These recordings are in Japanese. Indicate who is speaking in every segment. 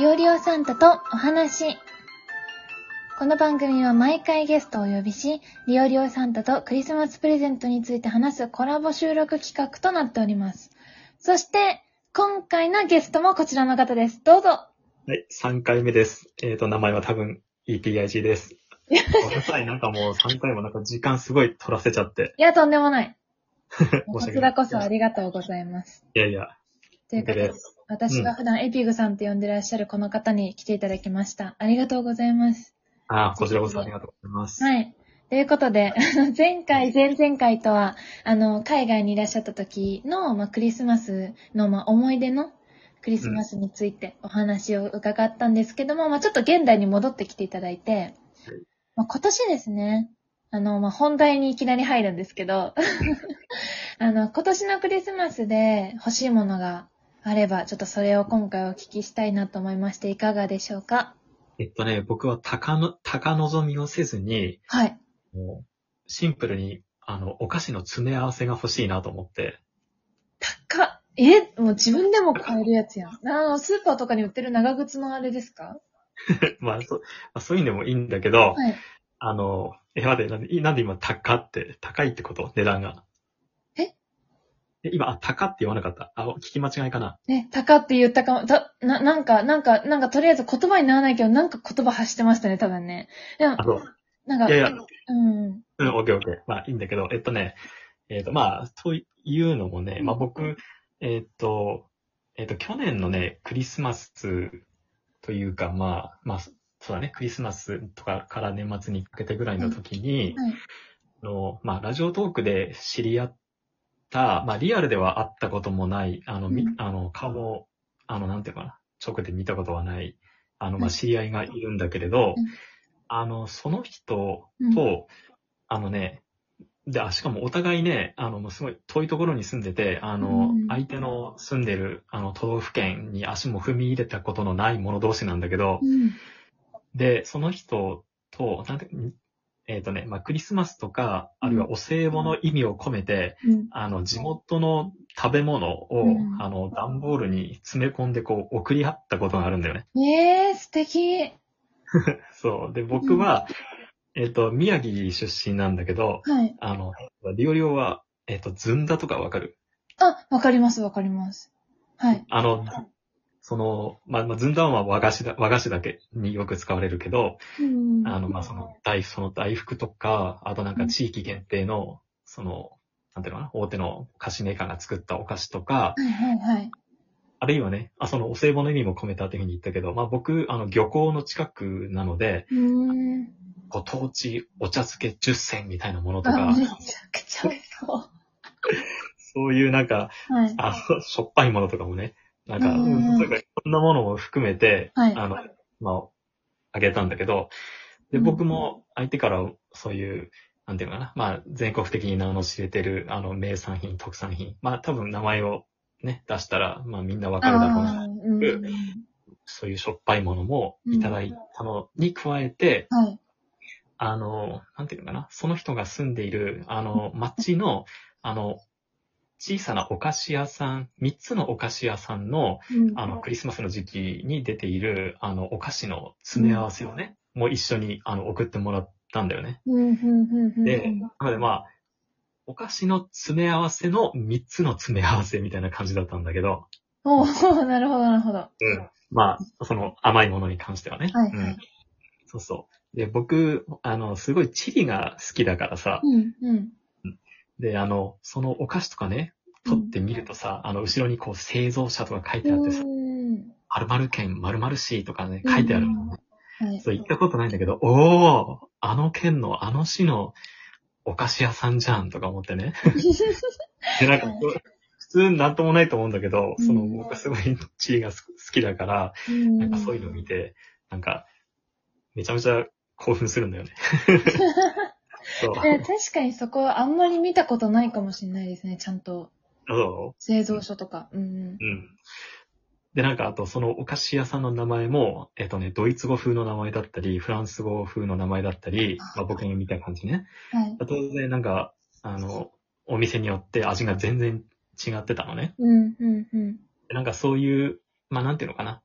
Speaker 1: リオリオサンタとお話。この番組は毎回ゲストをお呼びし、リオリオサンタとクリスマスプレゼントについて話すコラボ収録企画となっております。そして、今回のゲストもこちらの方です。どうぞ。
Speaker 2: はい、3回目です。えっ、と、名前は多分 ETIG です。ごめんなさい、なんかもう3回もなんか時間すごい取らせちゃって。
Speaker 1: いや、とんでもない。こちらこそありがとうございます。
Speaker 2: いやいや、
Speaker 1: ということで。私が普段エピグさんって呼んでらっしゃるこの方に来ていただきました。ありがとうございます。
Speaker 2: ああ、こちらこそありがとうございます。
Speaker 1: はい。ということで、前回、前々回とは、あの、海外にいらっしゃった時の、まあ、クリスマスの、まあ、思い出のクリスマスについてお話を伺ったんですけども、まあ、ちょっと現代に戻ってきていただいて、まあ、今年ですね、あの、まあ、本題にいきなり入るんですけど、あの、今年のクリスマスで欲しいものがあれば、ちょっとそれを今回お聞きしたいなと思いまして、いかがでしょうか？
Speaker 2: えっとね、僕は高の、高望みをせずに、
Speaker 1: はい。
Speaker 2: もう、シンプルに、あの、お菓子の詰め合わせが欲しいなと思って。
Speaker 1: 高っ。えもう自分でも買えるやつやん。あの、スーパーとかに売ってる長靴のあれですか？
Speaker 2: まあ、そまあそういうのもいいんだけど、
Speaker 1: はい。
Speaker 2: あの、え、待って、なんで、いなんで今、高って、高いってこと？値段が。
Speaker 1: え
Speaker 2: え今、あ、高って言わなかった。あ、聞き間違いかな。
Speaker 1: ね、高って言ったかも、た、な、なんか、なんか、なんか、とりあえず言葉にならないけど、なんか言葉発してましたね、多分ね。でも
Speaker 2: あ、と、
Speaker 1: なんか、
Speaker 2: いやいや、
Speaker 1: うん。
Speaker 2: うん、オッケーオッケー。まあ、いいんだけど、えっとね、えっと、まあ、というのもね、まあ僕、えっと、えっと、去年のね、クリスマスというか、まあ、まあ、そうだね、クリスマスとかから年末にかけてぐらいの時に、
Speaker 1: はい。
Speaker 2: あの、まあ、ラジオトークで知り合った、まあ、リアルでは会ったこともない、あの、み
Speaker 1: うん。
Speaker 2: あの、顔も、あの、なんていうかな、直で見たことはない、あの、まあ、
Speaker 1: うん
Speaker 2: 知り合いがいるんだけれど、
Speaker 1: うん。
Speaker 2: あの、その人
Speaker 1: うん。
Speaker 2: と、あのね、で、あ、しかもお互いね、あの、もうすごい遠いところに住んでて、あの、
Speaker 1: うん。
Speaker 2: 相手の住んでる、あの、都道府県に足も踏み入れたことのない者同士なんだけど、
Speaker 1: うん。
Speaker 2: で、その人と、なんて、えっ、とね、まあ、クリスマスとか、あるいはお歳暮の意味を込めて、
Speaker 1: うん。
Speaker 2: あの、地元の食べ物を、
Speaker 1: うん
Speaker 2: あの、段ボールに詰め込んで、こう、送り合ったことがあるんだよね。
Speaker 1: えー、素敵。
Speaker 2: そう。で、僕は、えっ、と、宮城出身なんだけど、
Speaker 1: はい。
Speaker 2: あの、リオリオは、えっ、と、ずんだとかわかる？
Speaker 1: あ、わかります、わかります。はい。
Speaker 2: あの、その、まあ、まあ、ずんだは和菓子だ、和菓子だけによく使われるけど、
Speaker 1: うん。
Speaker 2: あの、まあ、その、大、その大福とか、あとなんか地域限定の、その、なんていうのかな、大手の菓子メーカーが作ったお菓子とか、
Speaker 1: はい、はい、はい。
Speaker 2: あるいはね、あ、そのお歳暮の意味も込めたっていうふうに言ったけど、まあ僕、あの、漁港の近くなので、
Speaker 1: うーん。
Speaker 2: ご当地お茶漬け10銭みたいなものと
Speaker 1: あ、
Speaker 2: か
Speaker 1: め、ちゃくちゃ美味しそう。
Speaker 2: そういうなんか、
Speaker 1: はい。
Speaker 2: あの、しょっぱいものとかもね、なんか、
Speaker 1: うん
Speaker 2: うんそういうかいろんなものも含めて、
Speaker 1: はい
Speaker 2: あの、まあ、あげたんだけど、で、
Speaker 1: うん
Speaker 2: 僕も相手からそういう、なんていうのかな、まあ、全国的に名の知れてる、あの、名産品、特産品、まあ、多分名前をね、出したら、まあ、みんなわかるだろうな。
Speaker 1: うん。
Speaker 2: そういうしょっぱいものもいただいたのに加えて、
Speaker 1: はい。
Speaker 2: あの、なんていうのかな、その人が住んでいる、あの、町の、あの、小さなお菓子屋さん、三つのお菓子屋さんの、
Speaker 1: うん
Speaker 2: あの、クリスマスの時期に出ている、あの、お菓子の詰め合わせをね、もう一緒に、あの、送ってもらったんだよね。
Speaker 1: うん、うん、うん、うん。
Speaker 2: で、なのでまあ、お菓子の詰め合わせの三つの詰め合わせみたいな感じだったんだけど、
Speaker 1: おー、なるほど、なるほど。
Speaker 2: うん。まあ、その甘いものに関してはね。
Speaker 1: はい、
Speaker 2: うん
Speaker 1: はい。
Speaker 2: そうそう。で、僕、あの、すごいチリが好きだからさ、
Speaker 1: うん、うん。
Speaker 2: で、あの、そのお菓子とかね、取ってみるとさ、あの、後ろにこう、製造者とか書いてあってさ、
Speaker 1: うん
Speaker 2: 〇〇県、〇〇市とかね、書いてあるのね。
Speaker 1: はい。
Speaker 2: そう、行ったことないんだけど、おー、あの県のあの市のお菓子屋さんじゃんとか思ってね。で、なんか普通なんともないと思うんだけど、その
Speaker 1: うん
Speaker 2: 僕はすごいチリが好きだから、
Speaker 1: うん
Speaker 2: なんかそういうのを見て、なんか、めちゃめちゃ興奮するんだよね。そう。
Speaker 1: え確かにそこはあんまり見たことないかもしれないですね、ちゃんと。
Speaker 2: そ
Speaker 1: 製造所とか。うん。
Speaker 2: ううん。で、なんか、あと、そのお菓子屋さんの名前も、えっとね、ドイツ語風の名前だったり、フランス語風の名前だったり、まあ僕が見た感じね。
Speaker 1: はい。
Speaker 2: 当然、なんか、あの、お店によって味が全然違ってたのね。
Speaker 1: うん、うん、うん。
Speaker 2: でなんかそういう、まあなんていうのかな。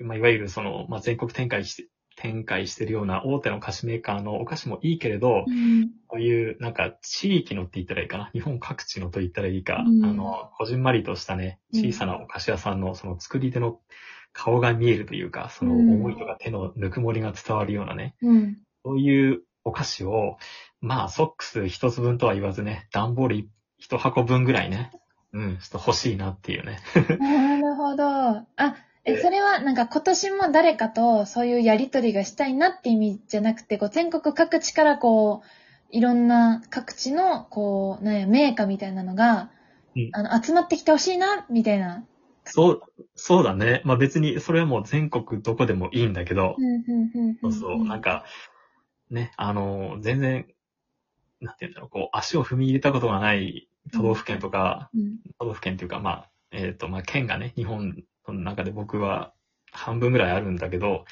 Speaker 2: まあ、いわゆるその、まあ、全国展開して、展開してるような大手の菓子メーカーのお菓子もいいけれど、
Speaker 1: うん。
Speaker 2: こういう、なんか、地域のって言ったらいいかな。日本各地のと言ったらいいか。
Speaker 1: うん
Speaker 2: あの、こじんまりとしたね、
Speaker 1: うん
Speaker 2: 小さなお菓子屋さんの、その作り手の顔が見えるというか、その
Speaker 1: うん
Speaker 2: 思いとか手のぬくもりが伝わるようなね、
Speaker 1: うん。
Speaker 2: そういうお菓子を、まあ、ソックス一つ分とは言わずね、段ボール一箱分ぐらいね、うん、ちょっと欲しいなっていうね。
Speaker 1: なるほど。あ、え、それはなんか今年も誰かとそういうやりとりがしたいなって意味じゃなくて、こう全国各地からこう、いろんな各地の、こう、ね、メーカーみたいなのが、
Speaker 2: うん
Speaker 1: あの、集まってきてほしいな、みたいな。
Speaker 2: そう、そうだね。まあ別に、それはもう全国どこでもいいんだけど。そうそう、なんか、ね、あの、全然、なんていうんだろう、こう、足を踏み入れたことがない都道府県とか、
Speaker 1: うん。
Speaker 2: 都道府県っていうか、まあ、えっ、と、まあ、県がね、日本の中で僕は半分ぐらいあるんだけど、
Speaker 1: はい。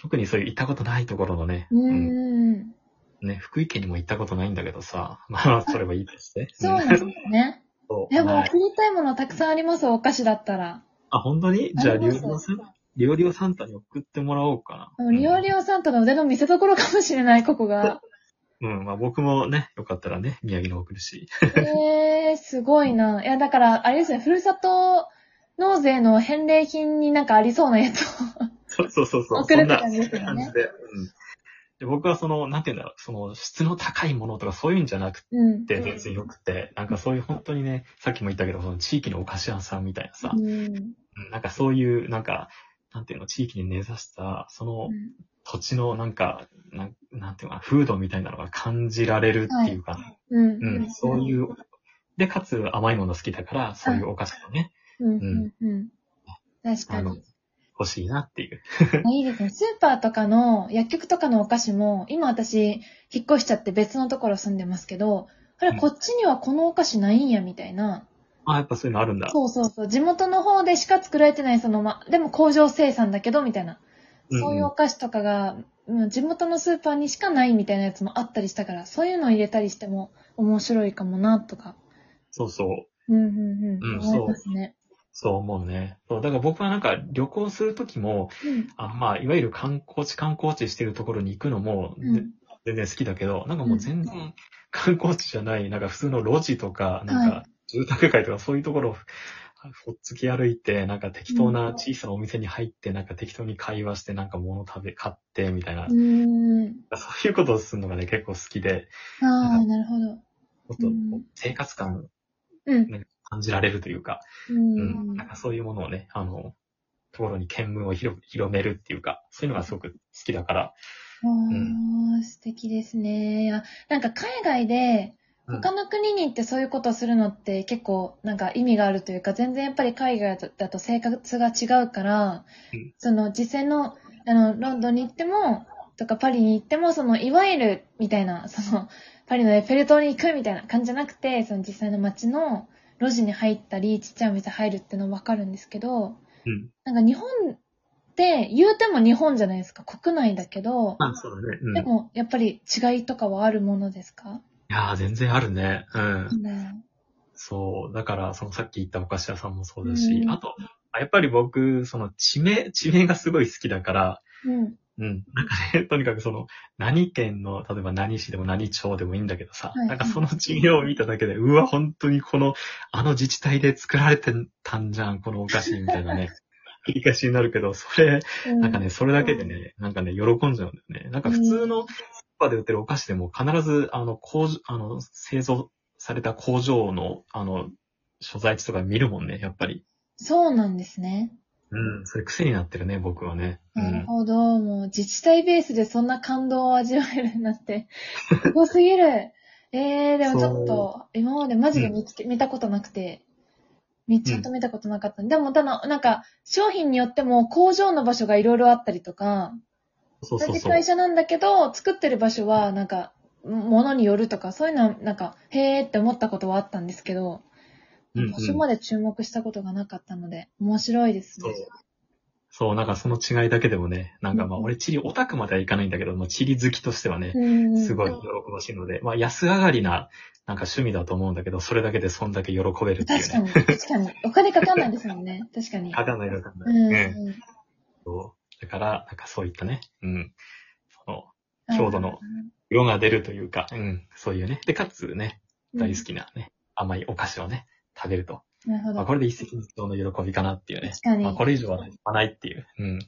Speaker 2: 特にそういう行ったことないところのね、
Speaker 1: うーん。
Speaker 2: ね、福井県にも行ったことないんだけどさ、まあ、それはいいですね。
Speaker 1: そうなんですね。でも、
Speaker 2: はい
Speaker 1: 送りたいものたくさんあります、お菓子だったら。
Speaker 2: あ、本当に？じゃあ、料理オさん、料理オサンタに送ってもらおうかな。
Speaker 1: 料理オサンタの腕の見せ所かもしれない、ここが。
Speaker 2: うん、まあ僕もね、よかったらね、宮城に送るし。
Speaker 1: えー、すごいな。いや、だから、あれですね、ふるさと納税の返礼品になんかありそうなやつを。
Speaker 2: そうそうそうそう。
Speaker 1: 送るって
Speaker 2: そんな
Speaker 1: 感じですよね
Speaker 2: で。うん。で僕はその、なんていうんだろう、その質の高いものとかそういうんじゃなく
Speaker 1: うん。
Speaker 2: て全然よくて、なんかそういう本当にね、さっきも言ったけど、その地域のお菓子屋さんみたいなさ、
Speaker 1: うん。
Speaker 2: うんなんかそういう、なんか、なんていうの、地域に根ざした、その土地のなんか、なんなんていうのかな、風土みたいなのが感じられるっていうか、
Speaker 1: うん。
Speaker 2: うん、そういう、で、かつ甘いもの好きだから、そういうお菓子をね、
Speaker 1: うん。うん。うん。確かに。、
Speaker 2: 欲しいなっていう。
Speaker 1: あいいですね。スーパーとかの、薬局とかのお菓子も、今私、引っ越しちゃって別のところ住んでますけど、あれ、
Speaker 2: うん
Speaker 1: こっちにはこのお菓子ないんや、みたいな。
Speaker 2: あ、やっぱそういうのあるんだ。
Speaker 1: そうそうそう。地元の方でしか作られてない、その、ま、でも工場生産だけど、みたいな。そういうお菓子とかが、うん、地元のスーパーにしかないみたいなやつもあったりしたから、そういうのを入れたりしても面白いかもな、とか。
Speaker 2: そうそう。
Speaker 1: うん、うん、うん。
Speaker 2: うん
Speaker 1: 思いますね。
Speaker 2: そう思うね。そう、だから僕はなんか旅行するときも、
Speaker 1: うん。
Speaker 2: あまあ、いわゆる観光地、観光地してるところに行くのも、
Speaker 1: うん
Speaker 2: ぜ全然好きだけど、なんかもう全然観光地じゃない、なんか普通の路地とか、なん
Speaker 1: は
Speaker 2: か住宅街とかそういうところをほっつき歩いて、なんか適当な小さなお店に入って、なんか適当に会話して、なんか物食べ、買って、みたいな、
Speaker 1: うーん。
Speaker 2: そういうことをするのがね、結構好きで、
Speaker 1: ああ、なるほど。
Speaker 2: もっと生活感
Speaker 1: うん。
Speaker 2: 感じられるというか、
Speaker 1: う
Speaker 2: うん、
Speaker 1: ん
Speaker 2: なんかそういうものをね、あの、ところに見聞を広広めるっていうか、そういうのがすごく好きだから、
Speaker 1: ああ、素敵ですね。あなんか海外で、
Speaker 2: うん。
Speaker 1: 他の国に行ってそういうことをするのって結構なんか意味があるというか、全然やっぱり海外だと生活が違うから、
Speaker 2: うん。
Speaker 1: その実際の、あの、ロンドンに行っても、とかパリに行っても、その、いわゆる、みたいな、その、パリのエッフェル塔に行くみたいな感じじゃなくて、その実際の街の路地に入ったり、ちっちゃいお店入るってのはわかるんですけど、
Speaker 2: うん。
Speaker 1: なんか日本って言うても日本じゃないですか。国内だけど、
Speaker 2: まあ、そうだね。うん。
Speaker 1: でもやっぱり違いとかはあるものですか？
Speaker 2: いやー、全然あるね。うん。
Speaker 1: うん。
Speaker 2: そう。だから、そのさっき言ったお菓子屋さんもそうだし、
Speaker 1: うん
Speaker 2: あと、あやっぱり僕、その地名、地名がすごい好きだから、
Speaker 1: うん。
Speaker 2: うん。なんかね、とにかくその、何県の、例えば何市でも何町でもいいんだけどさ、
Speaker 1: はい
Speaker 2: なんかその地名を見ただけで、うわ、本当にこの、あの自治体で作られてたんじゃん、このお菓子みたいなね、繰り返しになるけど、それ、なんかね、それだけでね、なんかね、喜んじゃうんだよね。なんか普通のスーパーで売ってるお菓子でも必ず、あの、工場、あの、製造された工場の、あの、所在地とか見るもんね、やっぱり。
Speaker 1: そうなんですね。
Speaker 2: うん、それ癖になってるね、僕はね。う
Speaker 1: なる
Speaker 2: ん。
Speaker 1: ほど。もう自治体ベースでそんな感動を味わえるなんて、すごすぎる。えー、でもちょっと、今までマジで見つけ、見たことなくて、みちゃんと見たことなかった。でも、ただ、なんか、商品によっても工場の場所がいろいろあったりとか、
Speaker 2: そうそうそう
Speaker 1: 同じ会。社なんだけど、作ってる場所は、なんか、ものによるとか、そういうのは、なんか、へーって思ったことはあったんですけど、
Speaker 2: うんうん
Speaker 1: 場所まで注目したことがなかったので、面白いです
Speaker 2: そう
Speaker 1: ね。。
Speaker 2: そう、なんかその違いだけでもね、なんかまあ
Speaker 1: うん
Speaker 2: 俺チリオタクまではいかないんだけど、まあチリ好きとしてはね、
Speaker 1: うん
Speaker 2: すごい喜ばしいので、まあ安上がりな、なんか趣味だと思うんだけど、それだけでそんだけ喜べるっていうね。
Speaker 1: 確かに、確かに。お金かかんないですもんね。確かに。
Speaker 2: かかんないかかん
Speaker 1: う
Speaker 2: ない。
Speaker 1: ん。
Speaker 2: うんそう。だから、なんかそういったね、うん。その、郷土の色が出るというか、うん。そういうね。で、かつね、大好きなね、甘いお菓子をね、食べると。
Speaker 1: うん。なるほ
Speaker 2: まあ、
Speaker 1: ど。
Speaker 2: これで一石二鳥の喜びかなっていうね。
Speaker 1: 確かに
Speaker 2: まあ、これ以上はないっていう。うん。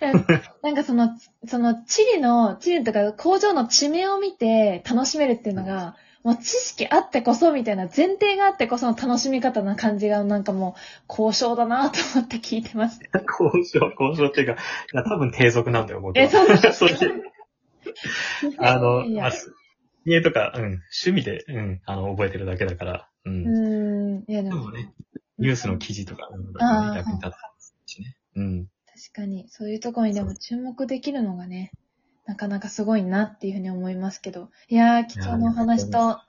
Speaker 1: なんかその、その、チリの、チリとか工場の地名を見て楽しめるっていうのが、もう知識あってこそみたいな前提があってこその楽しみ方な感じがなんかもう交渉だなと思って聞いてました。
Speaker 2: 交渉、交渉っていうか、いや、多分低俗なんだよ、僕は。
Speaker 1: え、そうなん
Speaker 2: それあの、まあ、家とか、うん、趣味で、うん、あの、覚えてるだけだから、う。
Speaker 1: うんーん。いやでも、
Speaker 2: ね、ニュースの記事とか、役に立つしね。うん。
Speaker 1: 確かに、そういうところにでも注目できるのがね、なかなかすごいなっていうふうに思いますけど。いやー、貴重なお話と、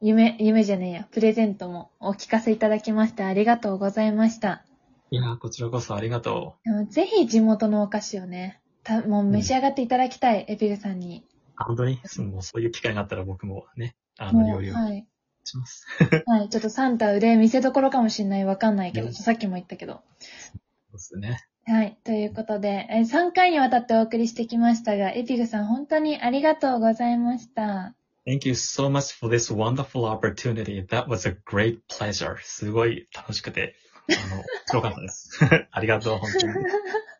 Speaker 1: 夢、夢じゃねえや、プレゼントもお聞かせいただきましてありがとうございました。
Speaker 2: いやー、こちらこそありがと
Speaker 1: でもぜひ地元のお菓子をね、たもう召し上がっていただきたい、エピグさんに。
Speaker 2: う。本当に、そのそういう機会があったら僕もね、あの、
Speaker 1: もう、
Speaker 2: 料理を
Speaker 1: はい。
Speaker 2: します。
Speaker 1: はい。ちょっとサンタ腕見せ所かもしんない。わかんないけど、
Speaker 2: うん
Speaker 1: さっきも言ったけど。
Speaker 2: そうですね。
Speaker 1: はい。ということで、えー3回にわたってお送りしてきましたが、エピグさん本当にありがとうございました。
Speaker 2: Thank you so much for this wonderful opportunity. That was a great pleasure. すごい楽しくて、あの、面白かったです。ありがとう、本当に。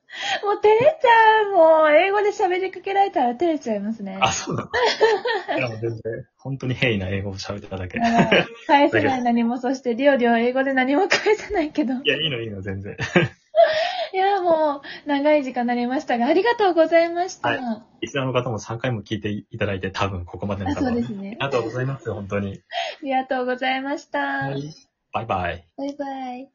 Speaker 1: もう照れちゃう。もう、英語で喋りかけられたら照れちゃいますね。
Speaker 2: あ、そうだ。いや、もう全然、本当に平易な英語を喋ってただけ。
Speaker 1: 返せない何も、そして、りょうりょう英語で何も返せないけど。
Speaker 2: や、いいのいいの、全然。
Speaker 1: いや、もう、長い時間になりましたが、ありがとうございました。
Speaker 2: はいリスナーの方も3回も聞いていただいて、多分ここまでの
Speaker 1: あ、
Speaker 2: 方は。
Speaker 1: そうですね。
Speaker 2: ありがとうございます、本当に。
Speaker 1: ありがとうございました。
Speaker 2: はい。バイバイ。
Speaker 1: バイバイ。